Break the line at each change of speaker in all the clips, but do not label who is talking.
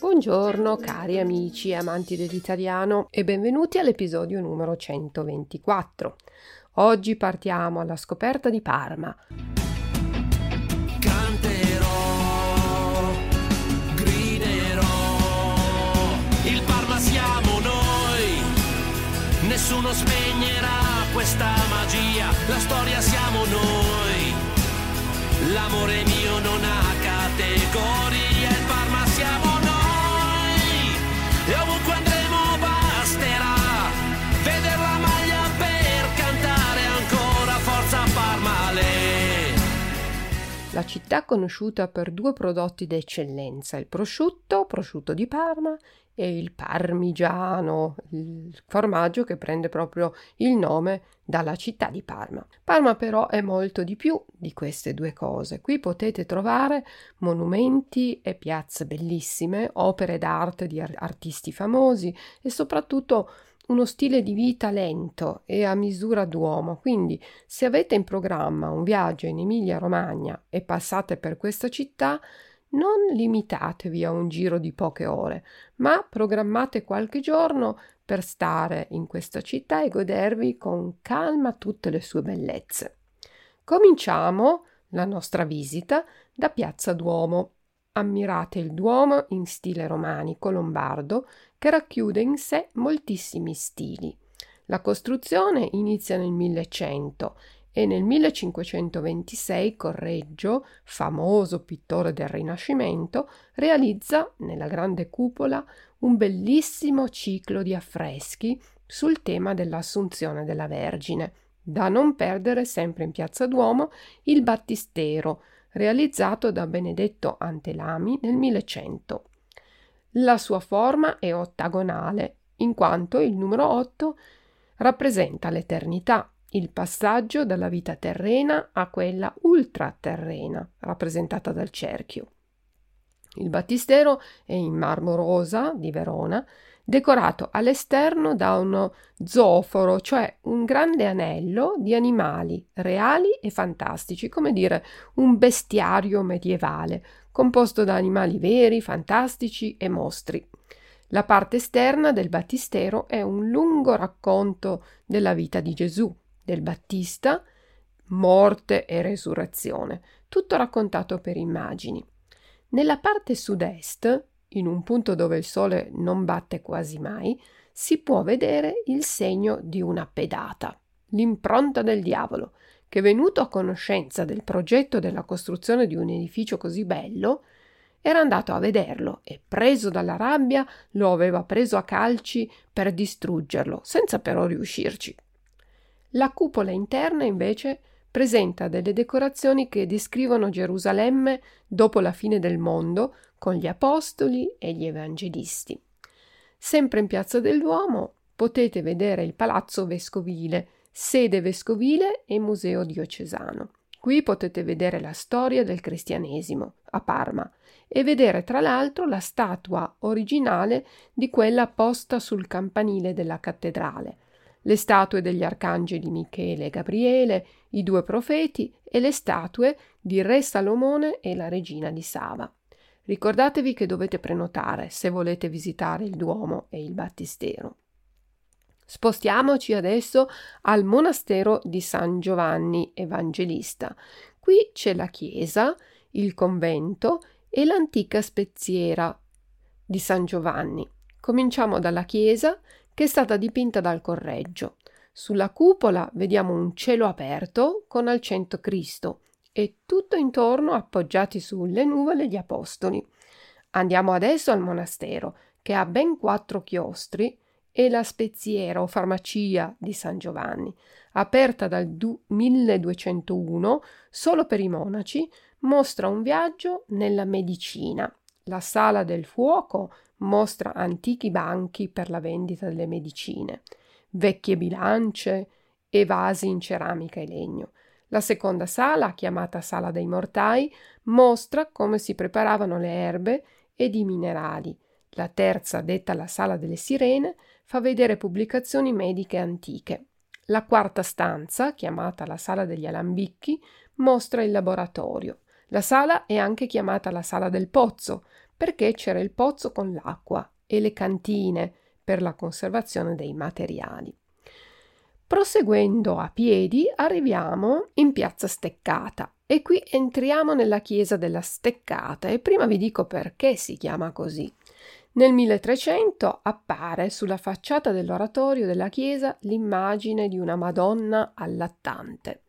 Buongiorno cari amici e amanti dell'italiano e benvenuti all'episodio numero 124. Oggi partiamo alla scoperta di Parma.
Nessuno spegnerà questa magia, la storia siamo noi, l'amore mio non ha categoria, il Parma siamo noi. E ovunque andremo
La città conosciuta per due prodotti d'eccellenza, il prosciutto, prosciutto di Parma, e il parmigiano, il formaggio che prende proprio il nome dalla città di Parma. Parma però è molto di più di queste due cose. Qui potete trovare monumenti e piazze bellissime, opere d'arte di artisti famosi e soprattutto uno stile di vita lento e a misura d'uomo. Quindi, se avete in programma un viaggio in Emilia-Romagna e passate per questa città, non limitatevi a un giro di poche ore, ma programmate qualche giorno per stare in questa città e godervi con calma tutte le sue bellezze. Cominciamo la nostra visita da Piazza Duomo. Ammirate il Duomo in stile romanico lombardo che racchiude in sé moltissimi stili. La costruzione inizia nel 1100 e nel 1526 Correggio, famoso pittore del Rinascimento, realizza nella grande cupola un bellissimo ciclo di affreschi sul tema dell'Assunzione della Vergine. Da non perdere sempre in Piazza Duomo il battistero, realizzato da Benedetto Antelami nel 1100. La sua forma è ottagonale, in quanto il numero 8 rappresenta l'eternità il passaggio dalla vita terrena a quella ultraterrena, rappresentata dal cerchio. Il battistero è in marmo rosa di Verona, decorato all'esterno da uno zoforo, cioè un grande anello di animali reali e fantastici, come dire un bestiario medievale, composto da animali veri, fantastici e mostri. La parte esterna del battistero è un lungo racconto della vita di Gesù, del Battista, morte e resurrezione, tutto raccontato per immagini. Nella parte sud-est, in un punto dove il sole non batte quasi mai, si può vedere il segno di una pedata, l'impronta del diavolo, che venuto a conoscenza del progetto della costruzione di un edificio così bello, era andato a vederlo e, preso dalla rabbia, lo aveva preso a calci per distruggerlo, senza però riuscirci. La cupola interna invece presenta delle decorazioni che descrivono Gerusalemme dopo la fine del mondo con gli apostoli e gli evangelisti. Sempre in Piazza del Duomo potete vedere il Palazzo Vescovile, sede vescovile e museo diocesano. Qui potete vedere la storia del cristianesimo a Parma e vedere tra l'altro la statua originale di quella posta sul campanile della cattedrale, le statue degli arcangeli Michele e Gabriele, i due profeti e le statue di Re Salomone e la regina di Sava. Ricordatevi che dovete prenotare se volete visitare il Duomo e il Battistero. Spostiamoci adesso al monastero di San Giovanni Evangelista. Qui c'è la chiesa, il convento e l'antica speziera di San Giovanni. Cominciamo dalla chiesa che è stata dipinta dal Correggio. Sulla cupola vediamo un cielo aperto con al centro Cristo e tutto intorno appoggiati sulle nuvole gli apostoli. Andiamo adesso al monastero, che ha ben quattro chiostri, e la speziera o farmacia di San Giovanni, aperta dal 1201 solo per i monaci, mostra un viaggio nella medicina. La sala del fuoco mostra antichi banchi per la vendita delle medicine, vecchie bilance e vasi in ceramica e legno. La seconda sala, chiamata Sala dei Mortai, mostra come si preparavano le erbe ed i minerali. La terza, detta la Sala delle Sirene, fa vedere pubblicazioni mediche antiche. La quarta stanza, chiamata la Sala degli Alambicchi, mostra il laboratorio. La sala è anche chiamata la Sala del Pozzo, perché c'era il pozzo con l'acqua e le cantine per la conservazione dei materiali. Proseguendo a piedi arriviamo in piazza Steccata e qui entriamo nella chiesa della Steccata e prima vi dico perché si chiama così. Nel 1300 appare sulla facciata dell'oratorio della chiesa l'immagine di una Madonna allattante.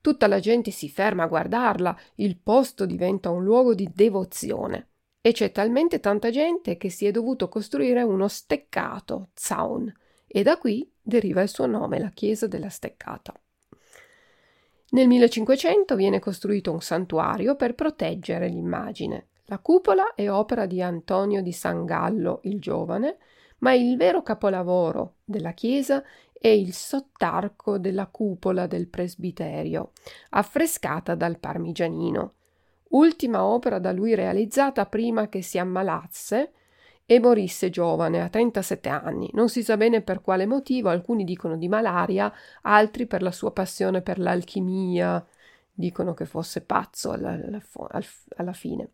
Tutta la gente si ferma a guardarla, il posto diventa un luogo di devozione e c'è talmente tanta gente che si è dovuto costruire uno steccato, Zaun, e da qui deriva il suo nome, la chiesa della Steccata. Nel 1500 viene costruito un santuario per proteggere l'immagine. La cupola è opera di Antonio di San Gallo il Giovane, ma il vero capolavoro della chiesa è il sottarco della cupola del presbiterio, affrescata dal Parmigianino, ultima opera da lui realizzata prima che si ammalasse e morisse giovane, a 37 anni. Non si sa bene per quale motivo, alcuni dicono di malaria, altri per la sua passione per l'alchimia, dicono che fosse pazzo alla, alla, alla fine.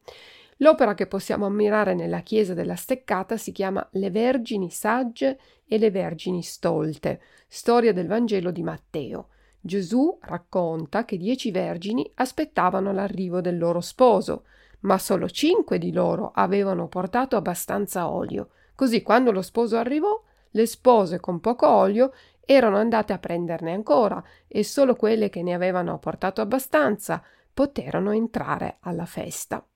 L'opera che possiamo ammirare nella chiesa della Steccata si chiama Le Vergini Sagge e le Vergini Stolte, storia del Vangelo di Matteo. Gesù racconta che dieci vergini aspettavano l'arrivo del loro sposo, ma solo cinque di loro avevano portato abbastanza olio. Così quando lo sposo arrivò, le spose con poco olio erano andate a prenderne ancora e solo quelle che ne avevano portato abbastanza poterono entrare alla festa.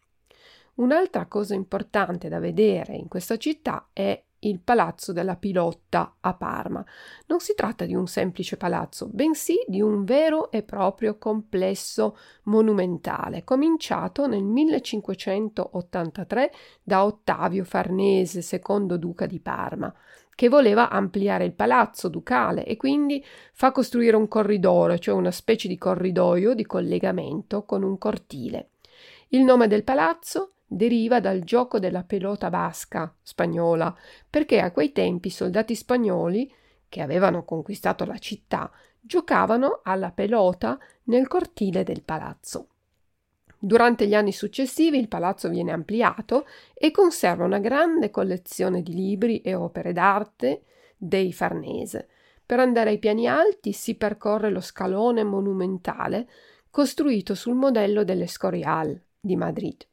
Un'altra cosa importante da vedere in questa città è il Palazzo della Pilotta a Parma. Non si tratta di un semplice palazzo, bensì di un vero e proprio complesso monumentale, cominciato nel 1583 da Ottavio Farnese, secondo duca di Parma, che voleva ampliare il palazzo ducale e quindi fa costruire un corridoio, cioè una specie di corridoio di collegamento con un cortile. Il nome del palazzo deriva dal gioco della pelota basca spagnola, perché a quei tempi i soldati spagnoli, che avevano conquistato la città, giocavano alla pelota nel cortile del palazzo. Durante gli anni successivi il palazzo viene ampliato e conserva una grande collezione di libri e opere d'arte dei Farnese. Per andare ai piani alti si percorre lo scalone monumentale costruito sul modello dell'Escorial di Madrid.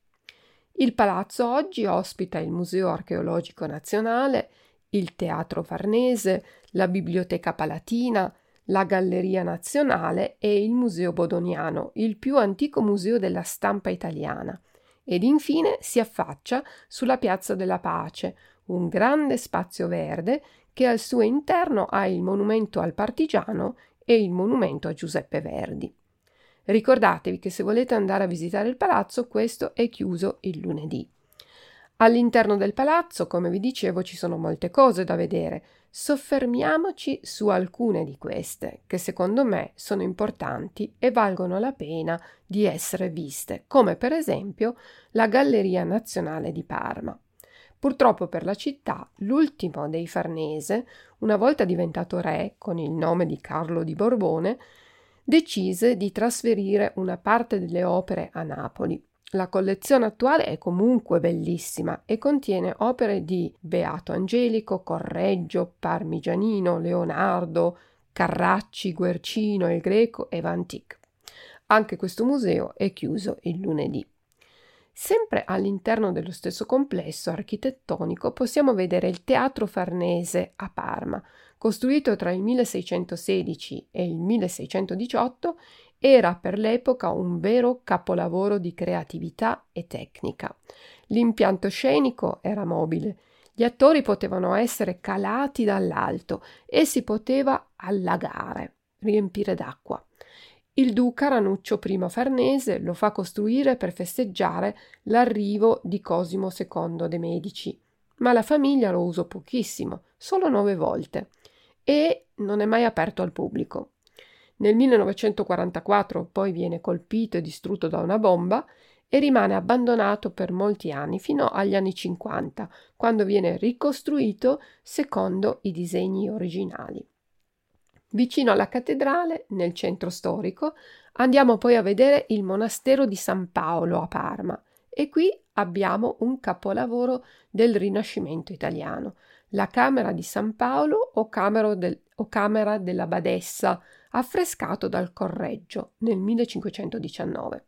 Il palazzo oggi ospita il Museo archeologico nazionale, il Teatro Farnese, la Biblioteca Palatina, la Galleria Nazionale e il Museo Bodoniano, il più antico museo della stampa italiana. Ed infine si affaccia sulla Piazza della Pace, un grande spazio verde che al suo interno ha il monumento al partigiano e il monumento a Giuseppe Verdi. Ricordatevi che se volete andare a visitare il palazzo, questo è chiuso il lunedì. All'interno del palazzo, come vi dicevo, ci sono molte cose da vedere. Soffermiamoci su alcune di queste, che secondo me sono importanti e valgono la pena di essere viste, come per esempio la Galleria Nazionale di Parma. Purtroppo per la città, l'ultimo dei Farnese, una volta diventato re con il nome di Carlo di Borbone, decise di trasferire una parte delle opere a Napoli. La collezione attuale è comunque bellissima e contiene opere di Beato Angelico, Correggio, Parmigianino, Leonardo, Carracci, Guercino, il Greco e Van Dyck. Anche questo museo è chiuso il lunedì. Sempre all'interno dello stesso complesso architettonico possiamo vedere il Teatro Farnese a Parma, costruito tra il 1616 e il 1618, era per l'epoca un vero capolavoro di creatività e tecnica. L'impianto scenico era mobile, gli attori potevano essere calati dall'alto e si poteva allagare, riempire d'acqua. Il duca Ranuccio I Farnese lo fa costruire per festeggiare l'arrivo di Cosimo II de' Medici, ma la famiglia lo usò pochissimo, solo nove volte e non è mai aperto al pubblico. Nel 1944 poi viene colpito e distrutto da una bomba e rimane abbandonato per molti anni, fino agli anni 50, quando viene ricostruito secondo i disegni originali. Vicino alla cattedrale, nel centro storico, andiamo poi a vedere il monastero di San Paolo a Parma e qui abbiamo un capolavoro del Rinascimento italiano, la Camera di San Paolo o, del, o Camera della Badessa, affrescato dal Correggio nel 1519.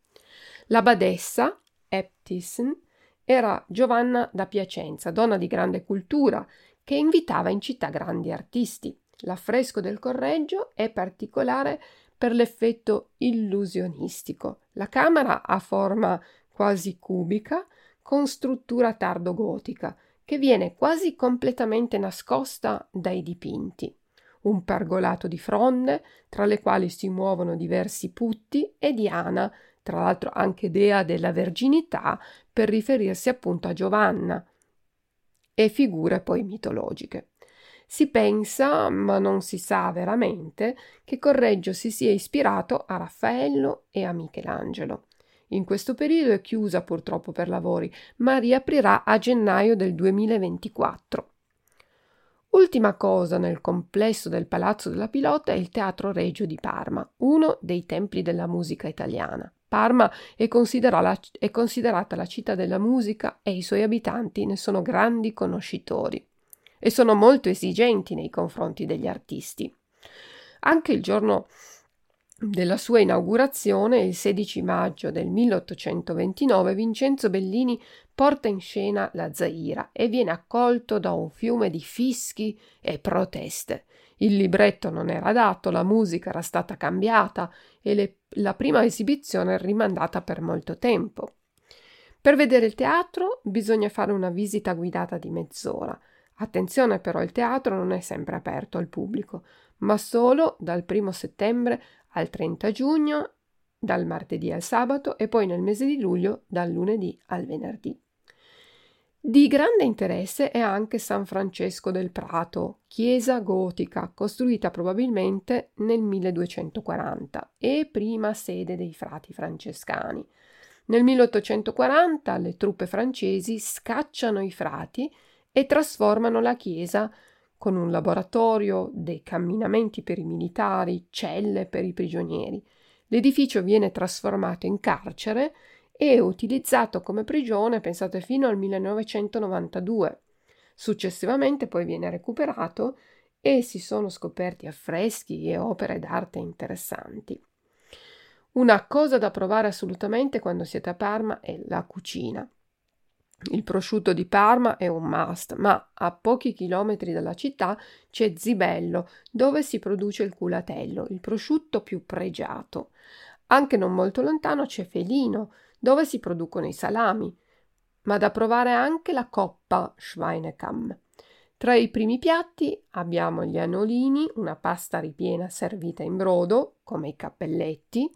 La badessa, Eptisen, era Giovanna da Piacenza, donna di grande cultura, che invitava in città grandi artisti. L'affresco del Correggio è particolare per l'effetto illusionistico. La camera ha forma quasi cubica, con struttura tardo-gotica, che viene quasi completamente nascosta dai dipinti. Un pergolato di fronde, tra le quali si muovono diversi putti, e Diana, tra l'altro anche dea della verginità, per riferirsi appunto a Giovanna, e figure poi mitologiche. Si pensa, ma non si sa veramente, che Correggio si sia ispirato a Raffaello e a Michelangelo. In questo periodo è chiusa purtroppo per lavori, ma riaprirà a gennaio del 2024. Ultima cosa nel complesso del Palazzo della Pilota è il Teatro Regio di Parma, uno dei templi della musica italiana. Parma è, è considerata la città della musica e i suoi abitanti ne sono grandi conoscitori e sono molto esigenti nei confronti degli artisti. Anche il giorno della sua inaugurazione, il 16 maggio del 1829, Vincenzo Bellini porta in scena la Zaira e viene accolto da un fiume di fischi e proteste. Il libretto non era adatto, la musica era stata cambiata e le, la prima esibizione rimandata per molto tempo. Per vedere il teatro bisogna fare una visita guidata di mezz'ora. Attenzione però, il teatro non è sempre aperto al pubblico, ma solo dal 1 settembre al 30 giugno, dal martedì al sabato e poi nel mese di luglio dal lunedì al venerdì. Di grande interesse è anche San Francesco del Prato, chiesa gotica costruita probabilmente nel 1240 e prima sede dei frati francescani. Nel 1840 le truppe francesi scacciano i frati e trasformano la chiesa con un laboratorio, dei camminamenti per i militari, celle per i prigionieri. L'edificio viene trasformato in carcere e utilizzato come prigione, pensate, fino al 1992. Successivamente poi viene recuperato e si sono scoperti affreschi e opere d'arte interessanti. Una cosa da provare assolutamente quando siete a Parma è la cucina. Il prosciutto di Parma è un must, ma a pochi chilometri dalla città c'è Zibello, dove si produce il culatello, il prosciutto più pregiato. Anche non molto lontano c'è Felino, dove si producono i salami, ma da provare anche la coppa Schweinekam. Tra i primi piatti abbiamo gli anolini, una pasta ripiena servita in brodo, come i cappelletti,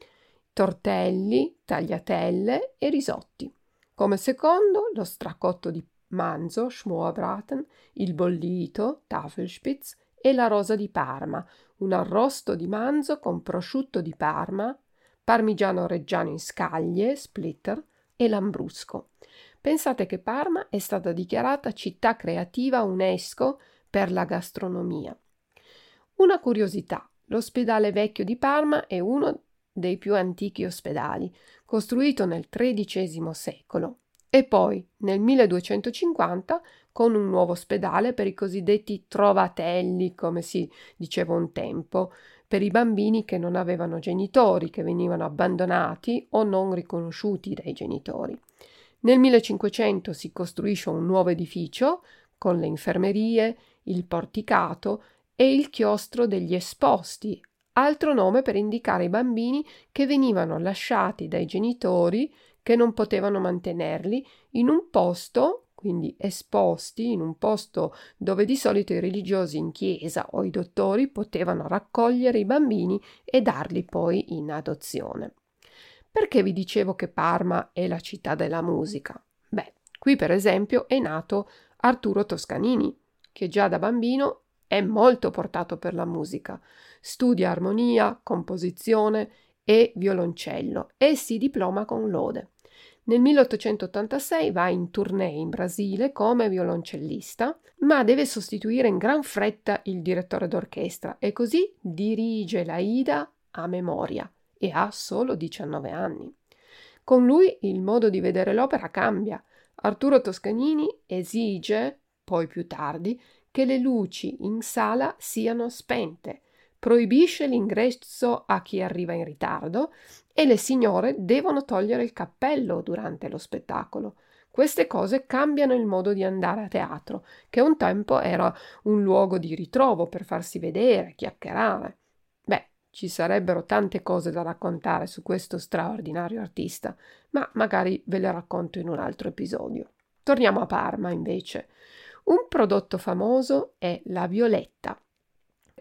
tortelli, tagliatelle e risotti. Come secondo, lo stracotto di manzo, Schmoerbraten, il bollito, Tafelspitz e la rosa di Parma, un arrosto di manzo con prosciutto di Parma, parmigiano reggiano in scaglie, splitter e lambrusco. Pensate che Parma è stata dichiarata città creativa UNESCO per la gastronomia. Una curiosità, l'ospedale vecchio di Parma è uno dei più antichi ospedali, costruito nel XIII secolo, e poi nel 1250 con un nuovo ospedale per i cosiddetti trovatelli, come si diceva un tempo, per i bambini che non avevano genitori, che venivano abbandonati o non riconosciuti dai genitori. Nel 1500 si costruisce un nuovo edificio con le infermerie, il porticato e il chiostro degli esposti, altro nome per indicare i bambini che venivano lasciati dai genitori che non potevano mantenerli in un posto, quindi esposti in un posto dove di solito i religiosi in chiesa o i dottori potevano raccogliere i bambini e darli poi in adozione. Perché vi dicevo che Parma è la città della musica? Beh, qui per esempio è nato Arturo Toscanini, che già da bambino è molto portato per la musica. Studia armonia, composizione e violoncello e si diploma con lode. Nel 1886 va in tournée in Brasile come violoncellista, ma deve sostituire in gran fretta il direttore d'orchestra e così dirige la Ida a memoria e ha solo 19 anni. Con lui il modo di vedere l'opera cambia. Arturo Toscanini esige, poi più tardi, che le luci in sala siano spente, proibisce l'ingresso a chi arriva in ritardo e le signore devono togliere il cappello durante lo spettacolo. Queste cose cambiano il modo di andare a teatro, che un tempo era un luogo di ritrovo per farsi vedere, chiacchierare. Beh, ci sarebbero tante cose da raccontare su questo straordinario artista, ma magari ve le racconto in un altro episodio. Torniamo a Parma, invece. Un prodotto famoso è la violetta.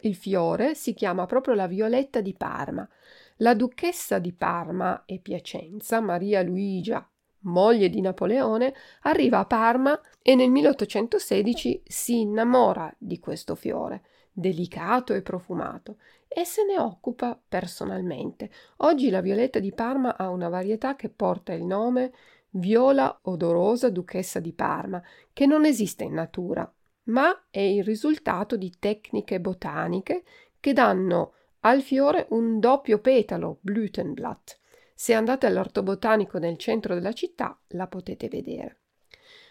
Il fiore si chiama proprio la violetta di Parma. La duchessa di Parma e Piacenza, Maria Luigia, moglie di Napoleone, arriva a Parma e nel 1816 si innamora di questo fiore, delicato e profumato, e se ne occupa personalmente. Oggi la violetta di Parma ha una varietà che porta il nome Viola odorosa duchessa di Parma, che non esiste in natura, ma è il risultato di tecniche botaniche che danno al fiore un doppio petalo, Blütenblatt. Se andate all'orto botanico nel centro della città la potete vedere.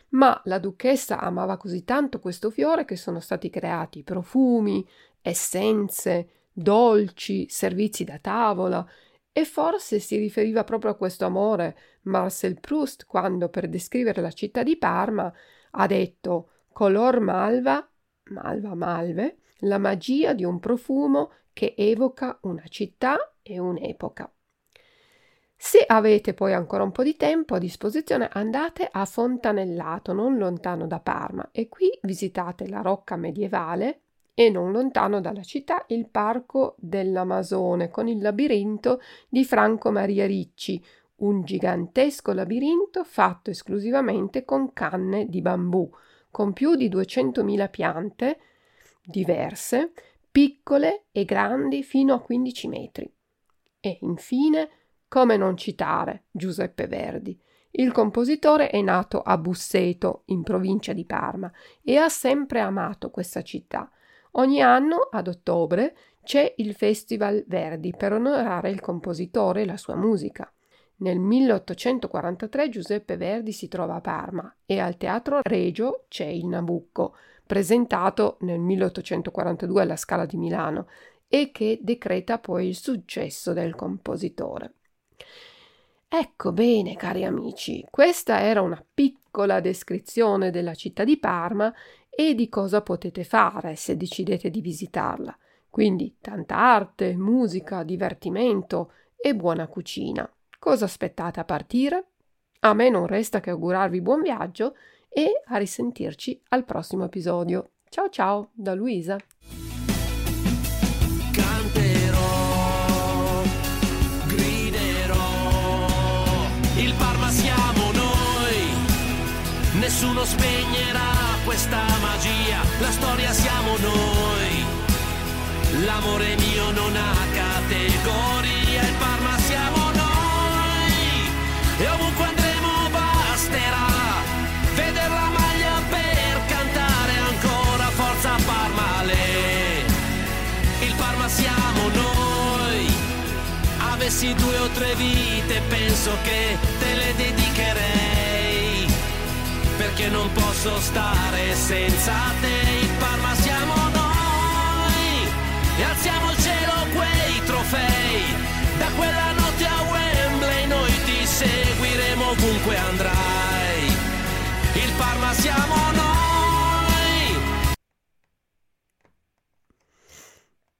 Ma la duchessa amava così tanto questo fiore che sono stati creati profumi, essenze, dolci, servizi da tavola e forse si riferiva proprio a questo amore Marcel Proust quando per descrivere la città di Parma ha detto color malva, malva malve, la magia di un profumo che evoca una città e un'epoca. Se avete poi ancora un po' di tempo a disposizione, andate a Fontanellato, non lontano da Parma, e qui visitate la rocca medievale e non lontano dalla città il Parco dell'Amazone con il labirinto di Franco Maria Ricci, un gigantesco labirinto fatto esclusivamente con canne di bambù, con più di 200.000 piante diverse, piccole e grandi fino a 15 metri. E infine, come non citare Giuseppe Verdi, il compositore è nato a Busseto, in provincia di Parma, e ha sempre amato questa città Ogni anno, ad ottobre, c'è il Festival Verdi per onorare il compositore e la sua musica. Nel 1843 Giuseppe Verdi si trova a Parma e al Teatro Regio c'è il Nabucco, presentato nel 1842 alla Scala di Milano e che decreta poi il successo del compositore. Ecco bene, cari amici, questa era una piccola descrizione della città di Parma e di cosa potete fare se decidete di visitarla. Quindi tanta arte, musica, divertimento e buona cucina. Cosa aspettate a partire? A me non resta che augurarvi buon viaggio e a risentirci al prossimo episodio. Ciao ciao da Luisa.
Canterò, griderò, il Parma siamo noi, nessuno spegnerà questa magia, la storia siamo noi. L'amore mio non ha categoria, il Parma. E ovunque andremo basterà vedere la maglia per cantare ancora forza Parmale. Il Parma siamo noi. Avessi due o tre vite penso che te le dedicherei perché non posso stare senza te. Il Parma siamo noi e alziamo il cielo quei trofei. Da quella notte seguiremo ovunque andrai. Il Parma siamo noi.